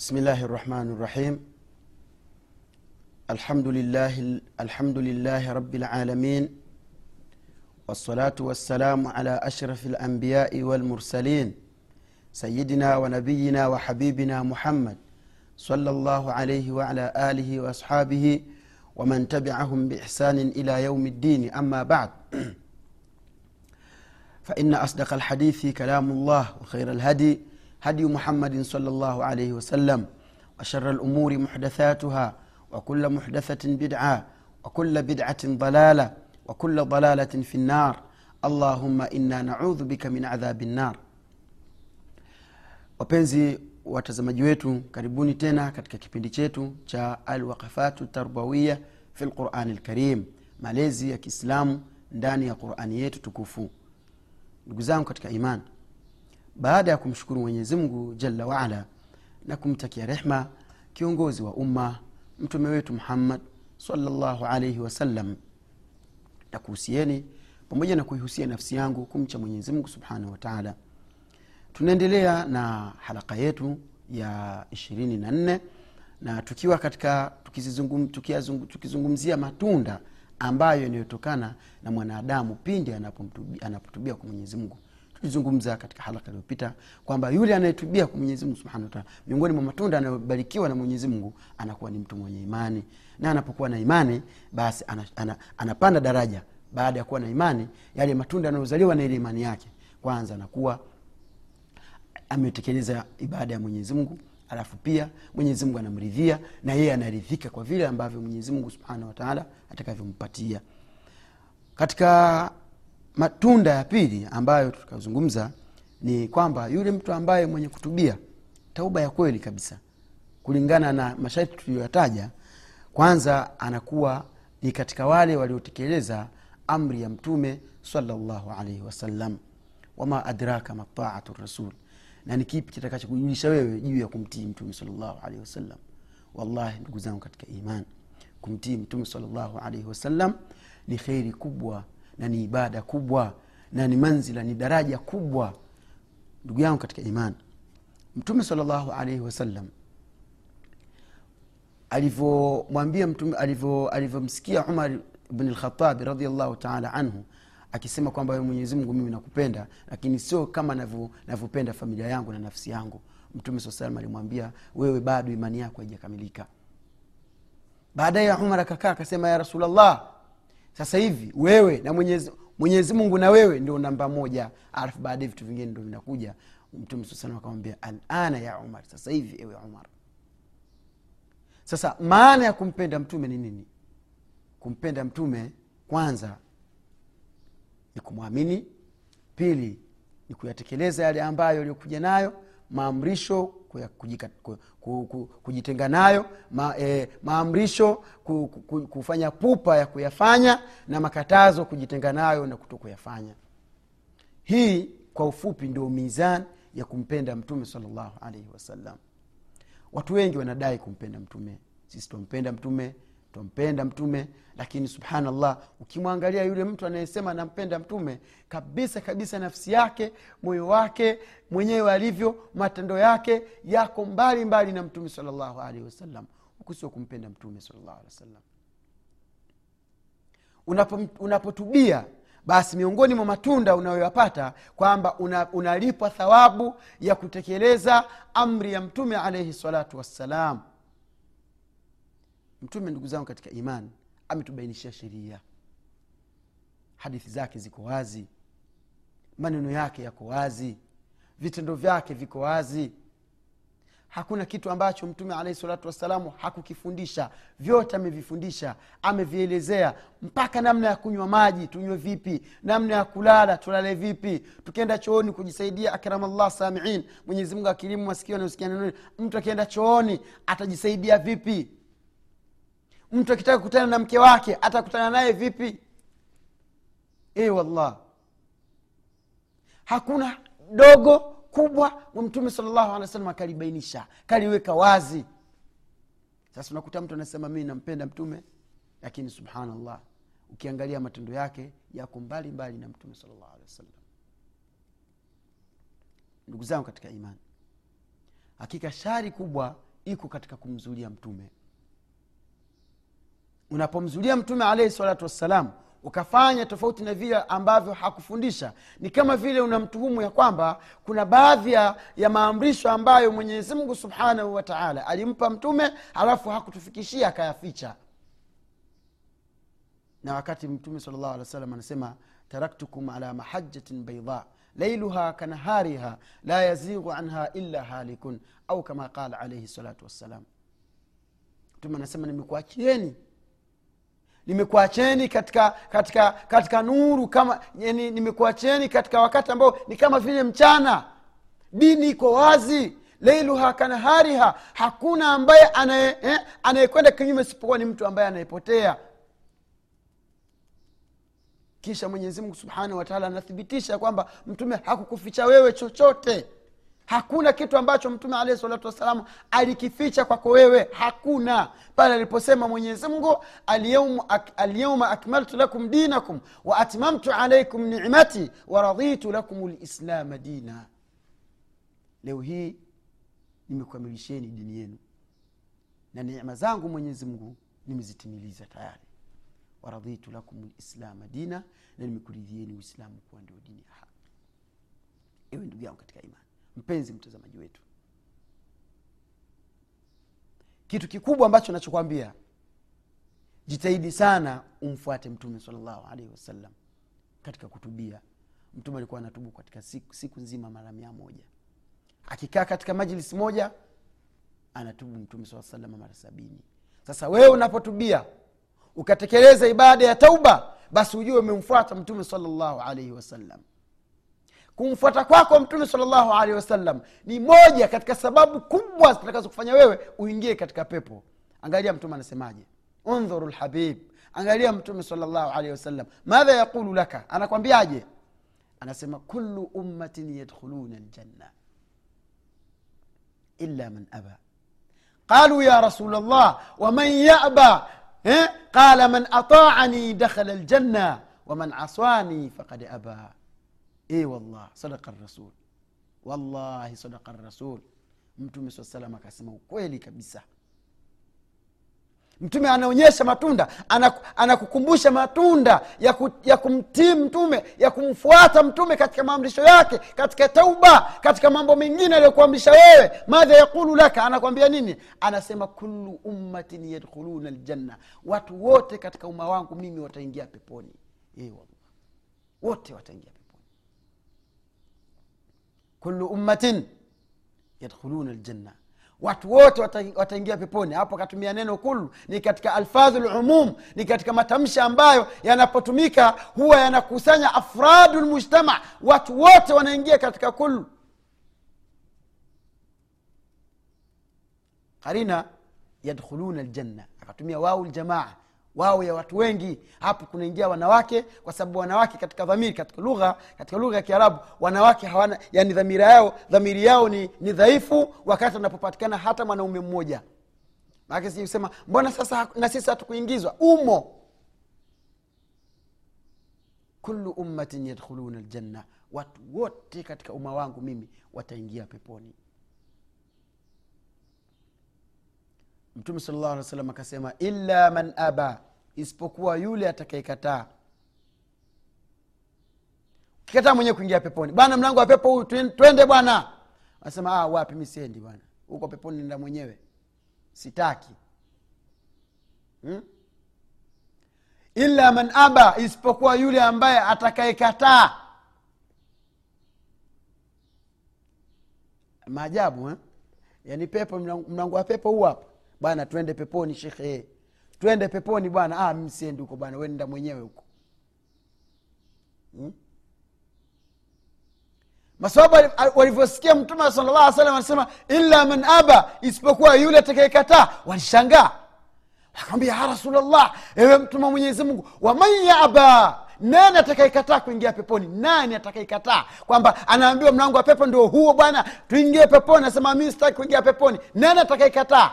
بسم الله الرحمن الرحيم. الحمد لله الحمد لله رب العالمين والصلاة والسلام على أشرف الأنبياء والمرسلين سيدنا ونبينا وحبيبنا محمد صلى الله عليه وعلى آله وأصحابه ومن تبعهم بإحسان إلى يوم الدين. أما بعد فإن أصدق الحديث كلام الله وخير الهدي هدي محمد صلى الله عليه وسلم وشر الأمور محدثاتها وكل محدثة بدعة وكل بدعة ضلالة وكل ضلالة في النار اللهم إنا نعوذ بك من عذاب النار wapenzi watazamaji wetu karibuni tena katika kipindi chetu cha alwaqafatu tarbawiya fi lqurani lkarim malezi ya kiislamu ndani ya qurani yetu tukufu ndugu zangu katika iman baada ya kumshukuru mwenyezi mungu jalla waala na kumtakia rehma kiongozi wa umma mtume wetu muhammad salllahu alaihi wasallam na kuhusieni pamoja na kuihusia nafsi yangu kumcha mwenyezi mungu subhanahu wataala tunaendelea na halaka yetu ya ishirini na nne na tukiwa katika tukizungumzia matunda ambayo yanayotokana na mwanadamu pindi anapotubia kwa mwenyezi mungu tulizungumza katika halaka iliyopita kwamba yule anayetubia kwa mwenyezi mungu wataala miongoni mwa matunda anayobarikiwa na mwenyezi mungu anakuwa ni mtu mwenye imani. Na anapokuwa na imani basi ana, ana, anapanda daraja. Baada ya kuwa na imani yale matunda yanayozaliwa na ile imani yake kwanza anakuwa ametekeleza ibada ya mwenyezi mungu alafu pia mwenyezi mungu anamridhia na yeye anaridhika kwa vile ambavyo mwenyezi mungu subhanahu wataala atakavyompatia. Katika matunda ya pili ambayo tukazungumza ni kwamba yule mtu ambaye mwenye kutubia tauba ya kweli kabisa. Kulingana na masharti tuliyoyataja kwanza anakuwa ni katika wale waliotekeleza amri ya mtume salllahu alaihi wasallam. Wama adraka mataatu rasul. Na ni kipi kitakachokujulisha wewe juu ya kumtii mtume salllahu alaihi wasallam? Wallahi ndugu zangu katika iman kumtii mtume salllahu alaihi wasallam ni kheri kubwa na ni ibada kubwa na ni manzila ni daraja kubwa ndugu yangu katika iman mtume salllahu alaihi wasallam alivyomwambia mtume alivyomsikia umar bn lkhatabi radiallahu taala anhu akisema kwamba "Wewe mwenyezi mungu mimi nakupenda lakini sio kama navyopenda familia yangu na nafsi yangu. Mtume saa salam alimwambia wewe bado imani yako haijakamilika. Baadaye umar akakaa akasema ya rasulllah sasa hivi wewe na mwenyezi, mwenyezi mungu na wewe ndio namba moja. Alafu baadaye vitu vingine ndo vinakuja. Mtume saa salam akamwambia alana ya umar. Sasa hivi ewe umar. Sasa maana ya kumpenda mtume ni nini? Kumpenda mtume kwanza ni kumwamini. Pili ni kuyatekeleza yale ambayo yaliyokuja nayo. Maamrisho kujitenga nayo ma, e, maamrisho ku, ku, ku- kufanya pupa ya kuyafanya na makatazo kujitenga nayo na kuto kuyafanya hii kwa ufupi ndio mizan ya kumpenda mtume salllahu alaihi wasallam. Watu wengi wanadai kumpenda mtume. Sisi twampenda mtume twampenda mtume lakini subhanallah ukimwangalia yule mtu anayesema nampenda mtume kabisa kabisa nafsi yake moyo wake mwenyewe alivyo matendo yake yako mbali mbali na mtume salllahu alehi wasallam. Huku sio kumpenda mtume salllahu wasallam. Unapo- unapotubia basi miongoni mwa matunda unayoyapata kwamba una- unalipwa thawabu ya kutekeleza amri ya mtume alaihi salatu wassalam mtume ndugu zangu katika imani ametubainishia sheria. Hadithi zake ziko wazi. Maneno yake yako wazi. Vitendo vyake viko wazi. Hakuna kitu ambacho mtume alahi salatu wassalamu hakukifundisha. Vyote amevifundisha amevielezea. Mpaka namna ya kunywa maji tunywe vipi? Namna ya kulala tulale vipi? Tukienda chooni kujisaidia akramallah samiin. Mwenyezimungu akilimu masikio anayosikia nanoni mtu akienda chooni atajisaidia vipi mtu akitaka kukutana na mke wake atakutana naye vipi? E wallah hakuna dogo kubwa wa mtume salllahu alehi wa sallam akalibainisha kaliweka wazi. Sasa unakuta mtu anasema mii nampenda mtume lakini subhanallah ukiangalia matendo yake yako mbali mbali na mtume salllahu alehi wasallam. Ndugu zangu katika imani hakika shari kubwa iko katika kumzulia mtume unapomzulia mtume alaihi salatu wassalam ukafanya tofauti na vile ambavyo hakufundisha ni kama vile unamtuhumu ya kwamba kuna baadhi ya, maamrisho ambayo mwenyezi mungu subhanahu wataala alimpa mtume alafu hakutufikishia akayaficha. Na wakati mtume sal llahu alih wa anasema taraktukum ala mahajatin baida lailuha kanahariha la yazighu anha illa halikun au kama qala alaihi salatu wassalam. Mtume anasema nimekuachieni nimekuacheni katika katika katika nuru kama yani nimekuacheni katika wakati ambao ni kama vile mchana. Dini iko wazi. Leiluha kanahariha. Hakuna ambaye anayekwenda eh, anayekwenda kinyume sipokuwa ni mtu ambaye anayepotea. Kisha mwenyezi mungu subhanahu wataala anathibitisha kwamba mtume hakukuficha wewe chochote hakuna kitu ambacho mtume alehi salatu wassalam alikificha kwako wewe. Hakuna. Pale aliposema mwenyezi mungu alyauma akmaltu lakum dinakum wa atmamtu alaikum nimati waradhitu lakum lislama dina. Leo hii nimekamilisheni dini yenu. Na neema zangu mwenyezi mungu nimezitimiliza tayari. Waradhitu lakum lislama dina na nimekuridhieni uislamu kuwa ndio dini ya haki. Ewe ndugu yangu katika imani mpenzi mtazamaji wetu kitu kikubwa ambacho nachokwambia jitahidi sana umfuate mtume salllahu alaihi wasallam katika kutubia. Mtume alikuwa anatubu katika siku, siku nzima mara mia moja. Akikaa katika majlisi moja anatubu mtume saa salama mara sabini. Sasa wewe unapotubia ukatekeleza ibada ya tauba basi ujue umemfuata mtume salllahu alaihi wasallam kumfuata kwako kwa mtume salllahu alehi wasallam ni moja katika sababu kubwa zitakazokufanya wewe uingie katika pepo angalia mtume anasemaje undhuru lhabib angalia mtume salllahu alehi wasallam madha yaqulu laka anakwambiaje anasema kulu ummatin yadkhuluna ljanna illa man aba qalu ya rasul llah waman yaba eh? qala man ataani dakhala ljanna waman aswani faqad aba e wallah sadaka rasul. Wallahi sadaka rasul. Mtume saa salam akasema ukweli kabisa. Mtume anaonyesha matunda anakukumbusha matunda ya, ku, ya kumtii mtume ya kumfuata mtume katika maamrisho yake katika tauba katika mambo mengine aliyokuamrisha wewe. Madha yaqulu laka? Anakwambia nini? Anasema kullu ummatin yadkhuluna ljanna watu wote katika umma wangu mimi wataingia peponi. E wote wataingia peponi kullu ummatin yadkhuluna ljanna watu wote wataingia peponi hapo akatumia neno kulu ni katika alfadhu lumum ni katika matamshi ambayo yanapotumika huwa yanakusanya afradu lmujtama watu wote wanaingia katika kulu karina yadkhuluna ljanna akatumia wau ljamaa wao ya watu wengi. Hapo kunaingia wanawake kwa sababu wanawake katika dhamiri katika lugha katika lugha ya kiarabu wanawake hawana yani dhamira yao dhamiri yao ni, ni dhaifu wakati wanapopatikana hata mwanaume mmoja. Maake sisema mbona sasa na sisi hatukuingizwa? Umo. Kulu ummatin yadkhuluna ljanna watu wote katika umma wangu mimi wataingia peponi. Mtume sala llahu alih wa sallam akasema illa man aba isipokuwa yule atakayekataa. Ukikataa mwenyewe kuingia peponi. Bwana mlango wa pepo huyu twende bwana. Anasema ah, wapi mi siendi bwana. Huko peponi nenda mwenyewe. Sitaki. Hmm? illa man aba isipokuwa yule ambaye atakayekataa. Maajabu eh? yaani pepo mlango wa pepo huu hapa. Bwana twende peponi shekhe twende peponi bwana. Ah, msiendi huko bwana. Wenda mwenyewe huko. Hmm? masababu walivyosikia mtume salllah salam anasema illa man aba isipokuwa yule atakayekataa walishangaa. Wakamwambia ya rasulllah ewe mtume wa mwenyezi mungu waman yaba nani atakayekataa kuingia peponi? Nani atakayekataa? Kwamba anaambiwa mlango wa pepo ndio huo bwana. Tuingie peponi anasema mi sitaki kuingia peponi. Nani atakayekataa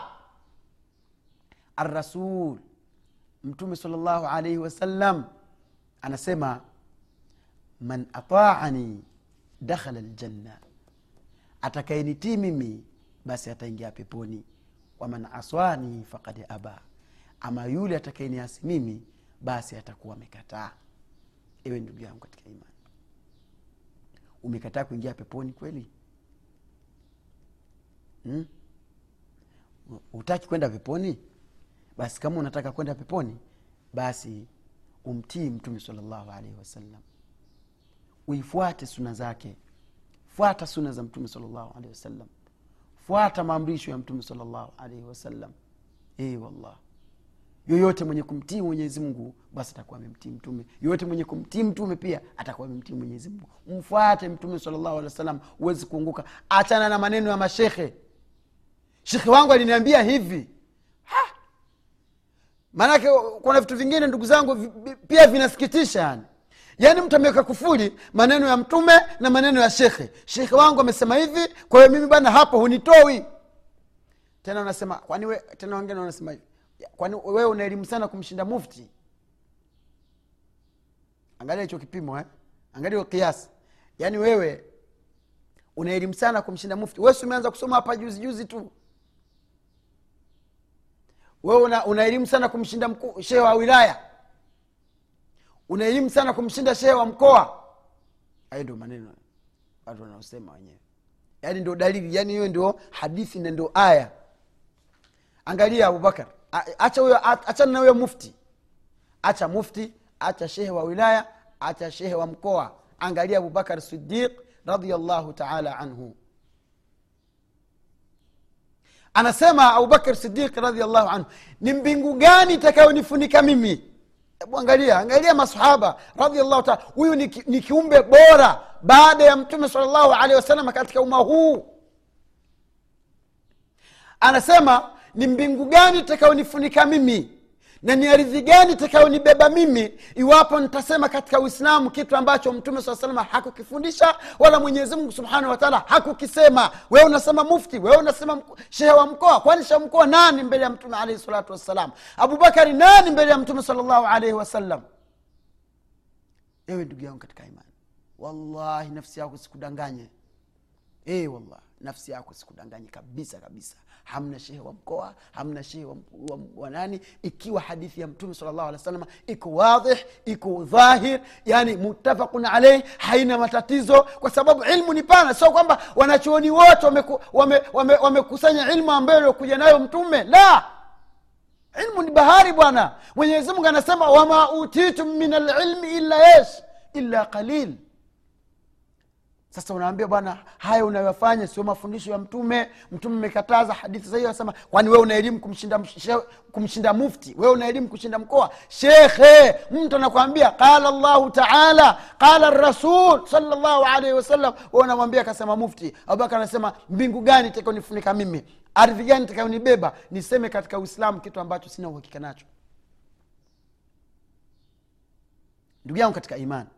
arasul mtume salllahu alaihi wasallam anasema man ataani dakhala ljanna atakayenitii mimi basi ataingia peponi. Waman aswani fakad aba. Ama yule atakayeniasi mimi basi atakuwa amekataa. Ewe ndugu yangu katika imani. Umekataa kuingia peponi kweli? Hmm? hutaki kwenda peponi basi kama unataka kwenda peponi basi umtii mtume salllahu alaihi wasallam. Uifuate suna zake. Fuata suna za mtume salllahu alaihi wasallam. Fuata maamrisho ya mtume salllahu alaihi wasallam. E wallah. Yoyote mwenye kumtii mwenyezi mungu basi atakuwa amemtii mtume. Yoyote mwenye kumtii mtume pia atakuwa amemtii mwenyezi mfuate mtume salllahu alehi wasallam huwezi kuunguka achana na maneno ya mashekhe shekhe wangu aliniambia hivi! Maanake kuna vitu vingine ndugu zangu pia vinasikitisha yani. Yaani mtu ameweka kufuli maneno ya mtume na maneno ya shekhe. Shekhe wangu amesema hivi kwa hiyo mimi bana hapo hunitoi. Tena unasema kwani we, tena wengine wanasema hivi kwani wewe una elimu sana kumshinda mufti? Angalia hicho kipimo eh? angalia kiasi. Yaani wewe una elimu sana kumshinda mufti. Wesi umeanza kusoma hapa juzi juzi tu wewe una, una elimu sana kumshinda shehe wa wilaya. Una elimu sana kumshinda shehe wa mkoa. Hayo ndio maneno watu wanaosema wenyewe. Yaani ndio dalili yaani hiyo ndio hadithi na ndio aya. Angalia abubakar. Acha huyo achana na huyo mufti. Acha mufti acha shehe wa wilaya acha shehe wa mkoa. Angalia abubakar sidiq radiallahu taala anhu anasema abubakar sidiq radiallahu anhu ni mbingu gani itakayonifunika mimi? Hebu angalia angalia masahaba radiallahu taala. Huyu ni, ni kiumbe bora baada ya mtume salllahu alehi wasallam katika umma huu. Anasema ni mbingu gani itakayonifunika mimi na ni ardhi gani itakayonibeba mimi iwapo nitasema katika uislamu kitu ambacho mtume saa salama hakukifundisha wala mwenyezi mungu subhanahu wataala hakukisema? Wewe unasema mufti wewe unasema shehe wa mkoa. Kwani shehe mkoa nani mbele ya mtume alaihi salatu wassalam? Abubakari nani mbele ya mtume salllahu alaihi wasallam ewe ndugu yangu katika imani wallahi nafsi yako sikudanganye. E wallah nafsi yako sikudanganye kabisa kabisa hamna shehe wa mkoa hamna shehe wa, ikiwa hadithi ya mtume sal llahu alih wa sallam iko wadhih iko dhahir yani mutafakun alaih haina matatizo kwa sababu ilmu ni pana. Sio kwamba wanachuoni wote wamekusanya wame, wame, wame ilmu ambayo aliokuja nayo mtume. La! Ilmu ni bahari bwana. Mwenyezimungu anasema wama utitum min alilmi illa yesh illa qalil sasa unaambia bwana haya unayofanya sio mafundisho ya mtume. Mtume amekataza hadithi sahihi anasema kwani wee una elimu kumshinda, kumshinda mufti? Wewe una elimu kushinda mkoa? Shekhe mtu anakwambia qala llahu taala qala rasul salllahu alaihi wasallam we unamwambia akasema mufti. Abubakar anasema mbingu gani itakayonifunika mimi? Ardhi gani itakayonibeba? Niseme katika uislamu kitu ambacho sina uhakika nacho. Ndugu yangu katika imani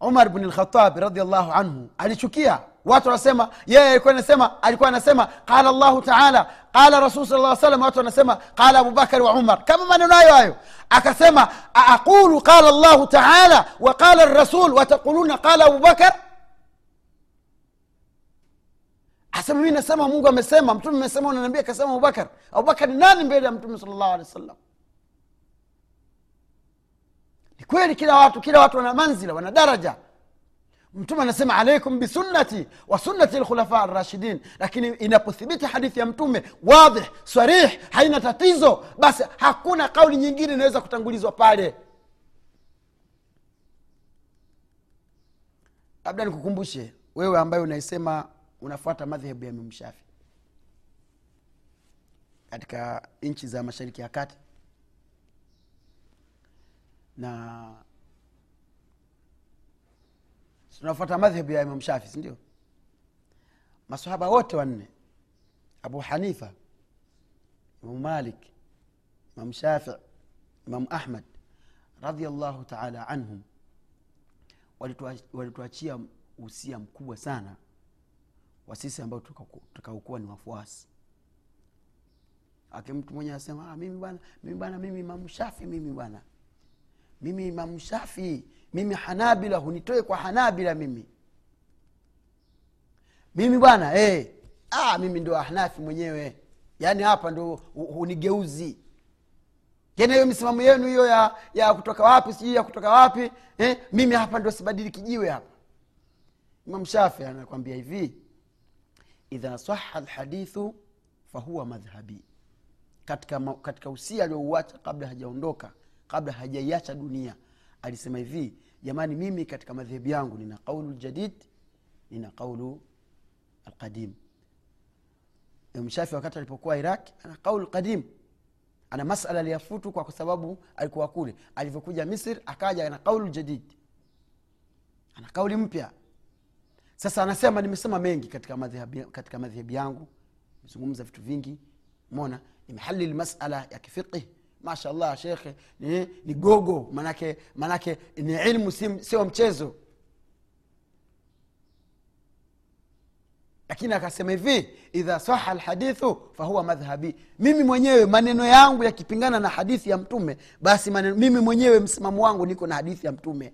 umar bn lkhatabi radiallahu anhu alichukia watu wanasema yeye alikuwa anasema alikuwa anasema qala llahu taala qala rasul sal lla salam watu wanasema qala abubakari wa umar kama maneno hayo hayo akasema aqulu qala llahu taala wa qala rasul wataquluna qala abubakar asema mi nasema mungu amesema mtume amesema unaniambia akasema abubakar abubakar ni nani mbele ya mtume sal llahu alehi wa sallam kweli kila watu kila watu wana manzila wana daraja. Mtume anasema alaikum bisunnati wa sunnati lkhulafa rashidin lakini inapothibiti hadithi ya mtume wadhih sarih haina tatizo basi hakuna kauli nyingine inaweza kutangulizwa pale. Labda nikukumbushe wewe ambaye unaisema unafuata madhehebu ya mimshafi katika nchi za mashariki ya kati na tunafuata madhhebu ya imam shafi sindio masahaba wote wanne abu hanifa imamu malik imam shafii imam ahmad radiallahu taala anhum walituachia usia mkubwa sana wa sisi ambao tukaku- ni wafuasi. Akimtu mwenye asema ah, mimi bwana mimi bwana mimi imamu shafi mimi bwana mimi imamu shafi mimi hanabila hunitoe kwa hanabila mimi. Mimi bwana hey. ah, mimi ndo ahnafi mwenyewe. Yaani hapa ndo hunigeuzi. Tena hiyo misimamo yenu hiyo ya, ya kutoka wapi sijui ya kutoka wapi eh, mimi hapa ndo sibadili kijiwe hapa. Imam shafi anakwambia hivi idha saha lhadithu fahuwa madhhabi. Katika, katika usia aliouacha kabla hajaondoka kabla hajaiacha dunia. Alisema hivi jamani mimi katika madhehebu yangu nina qaulu ljadid nina qaulu alqadim. Mshafi wakati alipokuwa iraq ana qaulu qadim. Ana masala aliyafutu kwa sababu alikuwa kule. Alivyokuja misri akaja ana qaulu jadid. Ana kauli mpya. Sasa anasema nimesema mengi katika madhehebu yangu. Nimezungumza vitu vingi. Mona nimehalil masala ya kifiqih mashallah shekhe ni, ni gogo manake manake ni ilmu sio mchezo. Lakini akasema hivi idha saha lhadithu fahuwa madhhabi. Mimi mwenyewe maneno yangu yakipingana na hadithi ya mtume basi maneno, mimi mwenyewe msimamo wangu niko na hadithi ya mtume.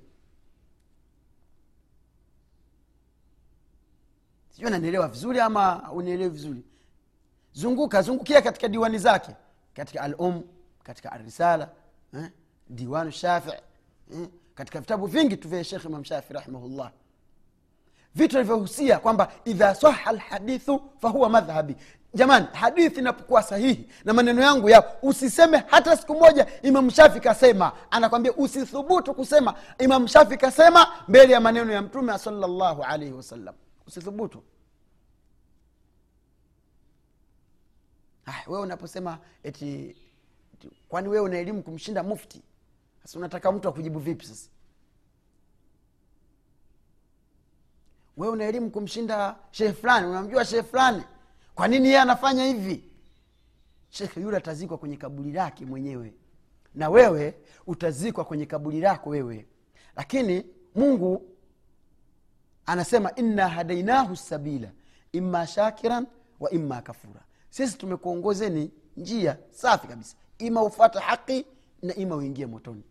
Sijui nanielewa vizuri ama unielewi vizuri. Zunguka zungukia katika diwani zake katika alum katika arisala eh? diwanu shafii eh? katika vitabu vingi tu vya shekh imam rahimahullah vitu alivyohusia kwamba idha saha lhadithu fahuwa madhhabi jamani hadithi inapokuwa sahihi na maneno yangu yao usiseme hata siku moja imam shafi kasema anakwambia usithubutu kusema imam shafi kasema mbele ya maneno ya mtume salllahu alaihi wasallam usithubutu Ah, wewe unaposema eti, eti kwani wewe una elimu kumshinda mufti? Sasa unataka mtu akujibu vipi sasa? Wewe una elimu kumshinda shehe fulani? Unamjua shehe fulani? Kwa nini yeye anafanya hivi? Shekhe yule atazikwa kwenye kaburi lake mwenyewe. Na wewe utazikwa kwenye kaburi lako wewe. Lakini mungu anasema inna hadainahu sabila imma shakiran wa imma kafura. Sisi tumekuongozeni njia safi kabisa ima ufate haki na ima uingie motoni.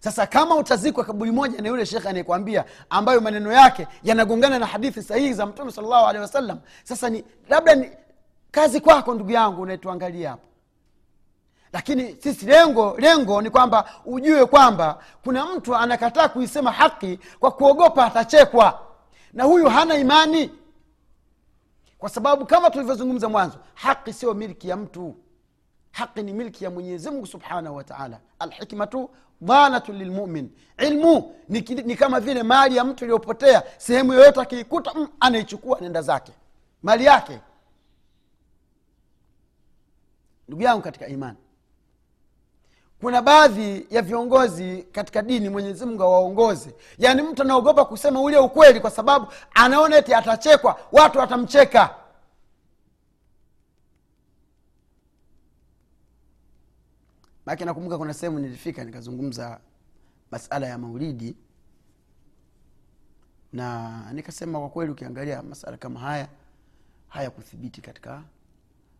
Sasa kama utazikwa kaburi moja na yule shekhe anayekwambia ambayo maneno yake yanagongana na hadithi sahihi za mtume salllahu alehi wasallam sasa ni labda ni kazi kwako ndugu yangu unayetuangalia hapo lakini sisi lengo lengo ni kwamba ujue kwamba kuna mtu anakataa kuisema haki kwa kuogopa atachekwa. Na huyu hana imani. Kwa sababu kama tulivyozungumza mwanzo haki sio miliki ya mtu haki ni milki ya mwenyezi mungu subhanahu wataala alhikmatu dhanatu lilmumin. Ilmu ni, ni kama vile mali ya mtu iliyopotea. Sehemu yoyote akiikuta mm, anaichukua nenda zake. Mali yake. Ndugu yangu katika imani kuna baadhi ya viongozi katika dini mwenyezi mungu awaongoze. Yaani mtu anaogopa kusema ule ukweli kwa sababu anaona eti atachekwa watu watamcheka maki nakumbuka kuna sehemu nilifika nikazungumza masala ya maulidi. Na nikasema kwa kweli ukiangalia masala kama haya haya kuthibiti katika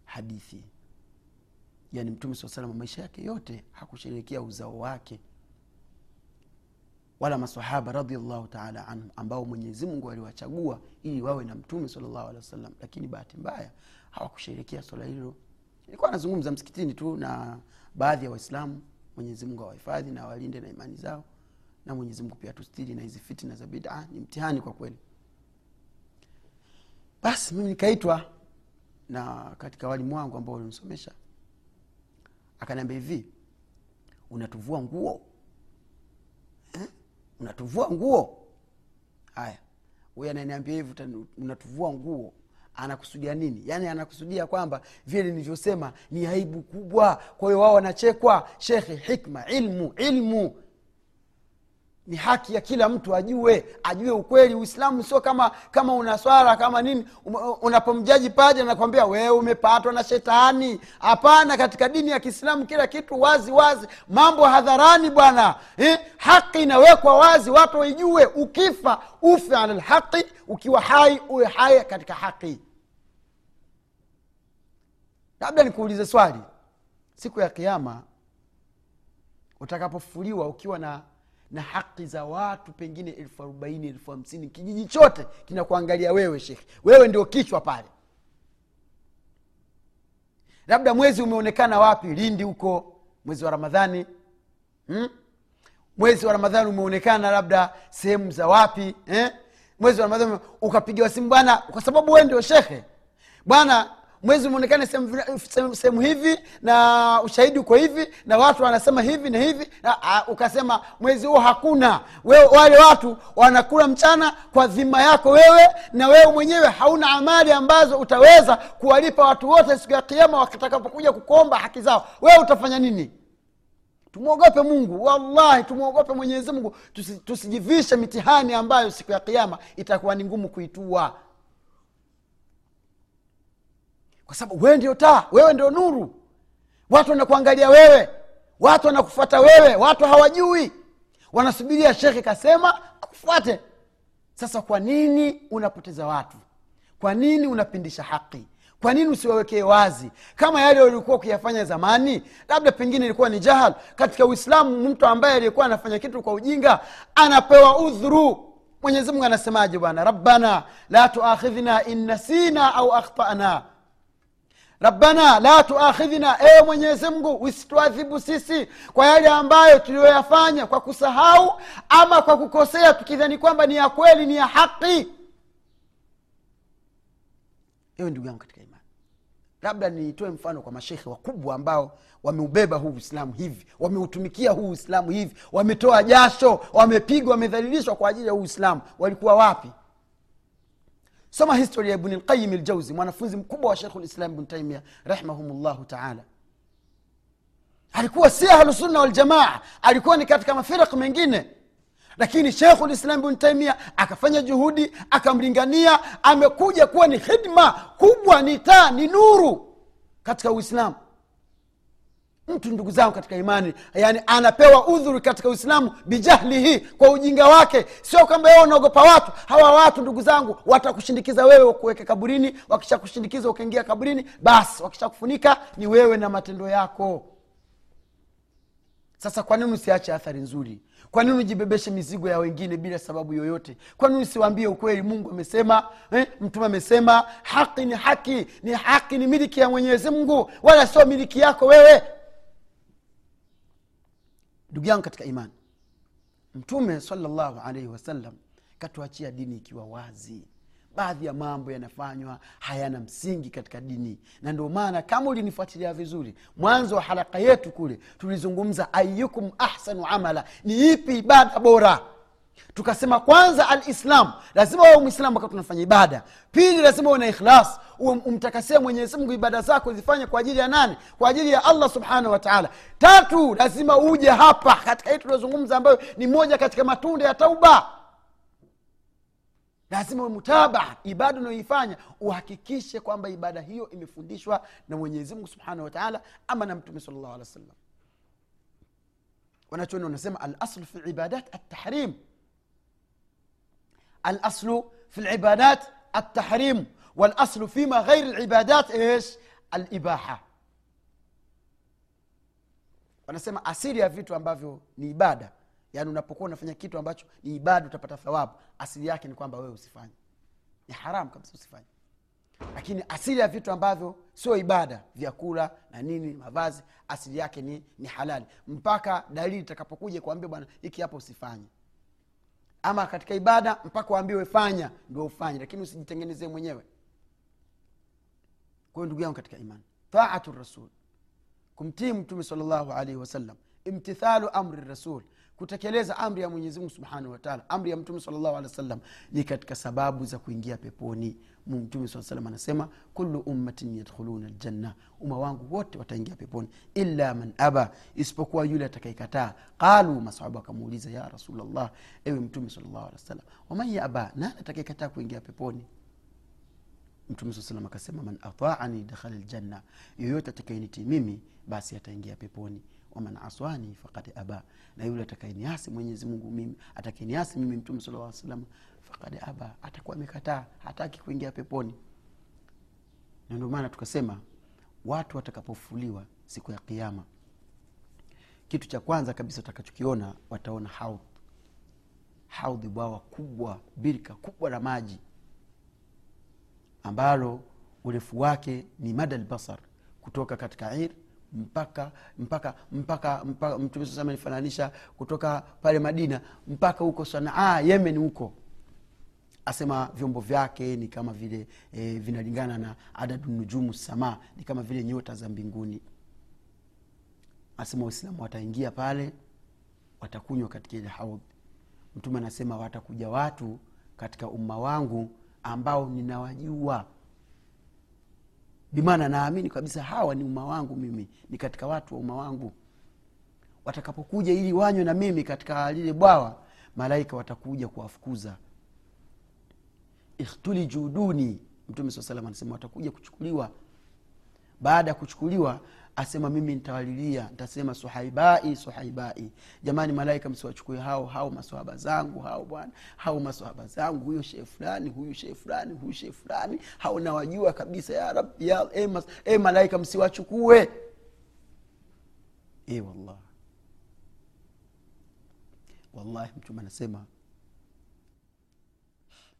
hadithi. Yani mtume saa salama maisha yake yote hakusherekea uzao wake. Wala masahaba radiallahu taala anhum ambao mwenyezi mungu aliwachagua ili wawe na mtume salllahu alehi wasallam. Lakini bahati mbaya hawakusherekea swala hilo. Ilikuwa anazungumza msikitini tu na baadhi ya waislamu mwenyezi mungu awahifadhi na awalinde na imani zao na mwenyezi mungu pia tustiri na hizi fitna za bida. Ni mtihani kwa kweli. Basi mimi nikaitwa na katika walimu wangu ambao walinisomesha. Akaniambia hivi unatuvua nguo? Eh? unatuvua nguo? Haya. Huyu ananiambia hivi unatuvua nguo anakusudia nini? Yaani anakusudia kwamba vile nilivyosema ni aibu kubwa. Kwa hiyo wao wanachekwa. Shekhe hikma ilmu ilmu ni haki ya kila mtu ajue ajue ukweli. Uislamu sio kama kama una swala kama nini. Unapomjaji paja nakwambia wewe umepatwa na shetani. Hapana katika dini ya kiislamu kila kitu wazi wazi. Mambo hadharani bwana. Eh? haki inawekwa wazi watu waijue. Ukifa ufe ala lhaqi ukiwa hai uwe hai katika haki labda nikuulize swali. Siku ya kiama utakapofuliwa ukiwa na na haki za watu pengine elfu arobaini elfu hamsini. Kijiji chote kinakuangalia wewe shekhe wewe ndio kichwa pale. Labda mwezi umeonekana wapi? Lindi huko mwezi wa ramadhani. Hmm? mwezi wa ramadhani umeonekana labda sehemu za wapi? Eh? mwezi wa ramadhani ukapigiwa simu bwana kwa sababu wewe ndio shekhe bwana mwezi umeonekana sehemu hivi na ushahidi uko hivi na watu wanasema hivi na hivi na, a, ukasema mwezi huo hakuna. Wewe wale watu wanakula mchana kwa dhima yako wewe na wewe mwenyewe hauna amali ambazo utaweza kuwalipa watu wote siku ya kiama wakitakapokuja kukuomba haki zao. Wewe utafanya nini? Tumwogope mungu wallahi tumwogope mwenyezi mungu. Tusi, tusijivishe mitihani ambayo siku ya kiama itakuwa ni ngumu kuitua kwa sababu wewe ndio taa wewe ndio nuru. Watu wanakuangalia wewe. Watu wanakufuata wewe. Watu hawajui. Wanasubiria shekhe kasema akufuate. Sasa kwa nini unapoteza watu? Kwa nini unapindisha haki? Kwa nini usiwawekee wazi? Kama yale walikuwa kuyafanya zamani labda pengine ilikuwa ni jahal. Katika uislamu mtu ambaye aliyekuwa anafanya kitu kwa ujinga anapewa udhuru. Mwenyezimungu anasemaje bwana? Rabbana la tuakhidhna in nasina au akhtana rabbana la tuakhidhna ewe mwenyezi mungu usituadhibu sisi kwa yale ambayo tuliyoyafanya kwa kusahau ama kwa kukosea tukidhani kwamba ni ya kweli ni ya haki. Ewe ndugu yangu katika imani labda nitoe mfano kwa mashekhe wakubwa ambao wameubeba huu uislamu hivi wameutumikia huu uislamu hivi wametoa jasho wamepigwa wamedhalilishwa kwa ajili ya huu uislamu. Walikuwa wapi soma historia ya ibni ljauzi mwanafunzi mkubwa wa shekhu lislam ibnu taimia rahimahumllahu taala. Alikuwa si ahlusunna waljamaa alikuwa ni katika mafiraq mengine. Lakini shekhu lislam ibnu taimia akafanya juhudi akamlingania amekuja kuwa ni khidma kubwa ni taa ni nuru katika uislamu mtu ndugu zangu katika imani. Yani anapewa udhuri katika uislamu bijahlihi kwa ujinga wake. Sio kwamba wewe unaogopa watu. Hawa watu ndugu zangu watakushindikiza wewe kuweke kaburini. Wakishakushindikiza ukaingia kaburini basi wakishakufunika ni wewe na matendo yako. Sasa kwa nini usiache athari nzuri? Kwa nini ujibebeshe mizigo ya wengine bila sababu yoyote? Kwa nini usiwaambie ukweli? Mungu amesema eh, mtume amesema haki ni haki ni haki ni miliki ya mwenyezi mungu wala sio miliki yako wewe ndugu yangu katika imani mtume salllahu alaihi wasallam katuachia dini ikiwa wazi. Baadhi ya mambo yanafanywa hayana msingi katika dini. Na ndio maana kama ulinifuatilia vizuri mwanzo wa haraka yetu kule tulizungumza ayukum ahsanu amala ni ipi ibada bora tukasema kwanza alislam lazima wewe mwislamu wakati unafanya ibada. Pili lazima uwe na ikhlas umtakasia umtakasie mwenyezi mungu ibada zako zifanye kwa ajili ya nani? Kwa ajili ya allah subhanahu wataala tatu lazima uje hapa katika hii tuliozungumza ambayo ni moja katika matunda ya tauba. Lazima uwe mutabaa ibada unayoifanya uhakikishe kwamba ibada hiyo imefundishwa na mwenyezi mungu subhanahu wataala ama na mtume sal llahu alih wa sallam wanachuoni wanasema alaslu fi libadat altahrim الاصل في العبادات التحريم والاصل فيما غير العبادات ايش الاباحه wanasema asili ya vitu ambavyo ni ibada yaani unapokuwa unafanya kitu ambacho ni ibada utapata thawabu asili yake ni kwamba wewe usifanye ni haramu kabisa usifanye lakini asili ya vitu ambavyo sio ibada vyakula na nini mavazi asili yake ni, ni halali mpaka dalili itakapokuja kuambia bwana hiki hapo usifanye ama katika ibada mpaka waambiwe fanya ndio ufanye lakini usijitengenezee mwenyewe. Kwayo ndugu yangu katika imani taatu rasul kumtii mtume salllahu alaihi wasallam imtithalu amri rasul kutekeleza amri ya mwenyezi mungu subhanahu wataala amri ya mtume salllahu alehi wa sallam ni katika sababu za kuingia peponi. Mtume saa salam anasema kulu ummatin yadkhuluna ljanna umma wangu wote wataingia peponi illa man aba isipokuwa yule atakaikataa qalu masahaba wakamuuliza ya rasulllah ewe mtume salllahu alehi wa sallam waman yaba nani atakaikataa kuingia peponi? Mtume saa salam akasema man ataani dakhala ljanna yoyote atakaenitii mimi basi ataingia peponi waman aswani fakad aba. Na yule atakaeniasi mwenyezi mungu mimi atakaeniasi mimi mtume sala lla salam fakad aba. Atakuwa amekataa hataki kuingia peponi. Na ndio maana tukasema watu watakapofuliwa siku ya kiama kitu cha kwanza kabisa watakachokiona wataona haudh haudhi bwawa kubwa birika kubwa la maji ambalo urefu wake ni mada lbasar kutoka katika ir mpaka mpaka mpaka, mtume sasa amenifananisha kutoka pale madina mpaka huko sanaa yemen huko. Asema vyombo vyake ni kama vile e, vinalingana na adadu nujumu sama ni kama vile nyota za mbinguni. Asema waislamu wataingia pale watakunywa katika ile haudh mtume anasema watakuja watu katika umma wangu ambao ninawajua bimaana naamini kabisa hawa ni umma wangu mimi ni katika watu wa umma wangu. Watakapokuja ili wanywe na mimi katika lile bwawa malaika watakuja kuwafukuza. Ikhtuliju duni. Mtume saa salam anasema watakuja kuchukuliwa. Baada ya kuchukuliwa asema mimi nitawalilia ntasema suhaibai suhaibai. Jamani malaika msiwachukue hao hao maswahaba zangu hao bwana hao maswahaba zangu huyo shehe fulani huyu shehe fulani huyu shehe fulani hao nawajua kabisa ya rabbi ya e, mas, e malaika msiwachukue. E wallah wallahi mtume anasema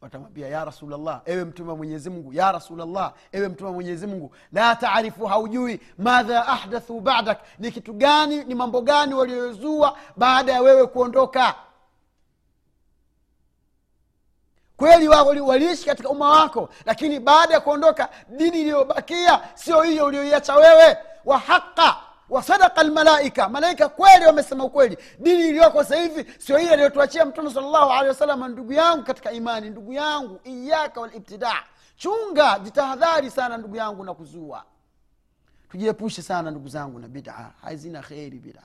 watamwambia ya rasulllah ewe mtume wa mwenyezi ya rasulllah ewe mtume wa mwenyezi la taarifu haujui madha ahdathu badak ni kitu gani ni mambo gani waliozua baada ya wewe kuondoka? Kweli waliishi katika umma wako lakini baada ya kuondoka dini iliyobakia sio hiyo ulioiacha wewe. Wa haqa wasadaka lmalaika malaika kweli wamesema ukweli. Dini iliyoko sasa hivi sio ile aliyotuachia mtume salllahu alehi wasallam ndugu yangu katika imani ndugu yangu iyaka walibtidaa chunga jitahadhari sana ndugu yangu na kuzua. Tujiepushe sana ndugu zangu na bida. Hazina kheri bida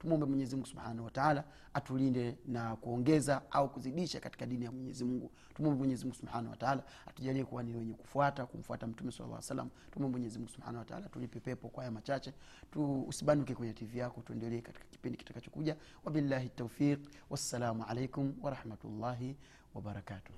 tumwombe mwenyezimungu subhanahu wataala atulinde na kuongeza au kuzidisha katika dini ya mwenyezi mungu. Tumwombe mwenyezimungu subhanahu wataala atujalie kuwa ni wenye kufuata kumfuata mtume sala salam tumwombe mwenyezimungu subhanahu wataala tulipe pepo kwa haya machache. Tu usibanuke kwenye tv yako tuendelee katika kipindi kitakachokuja. Wabillahi taufiq wassalamu alaikum warahmatullahi wabarakatuh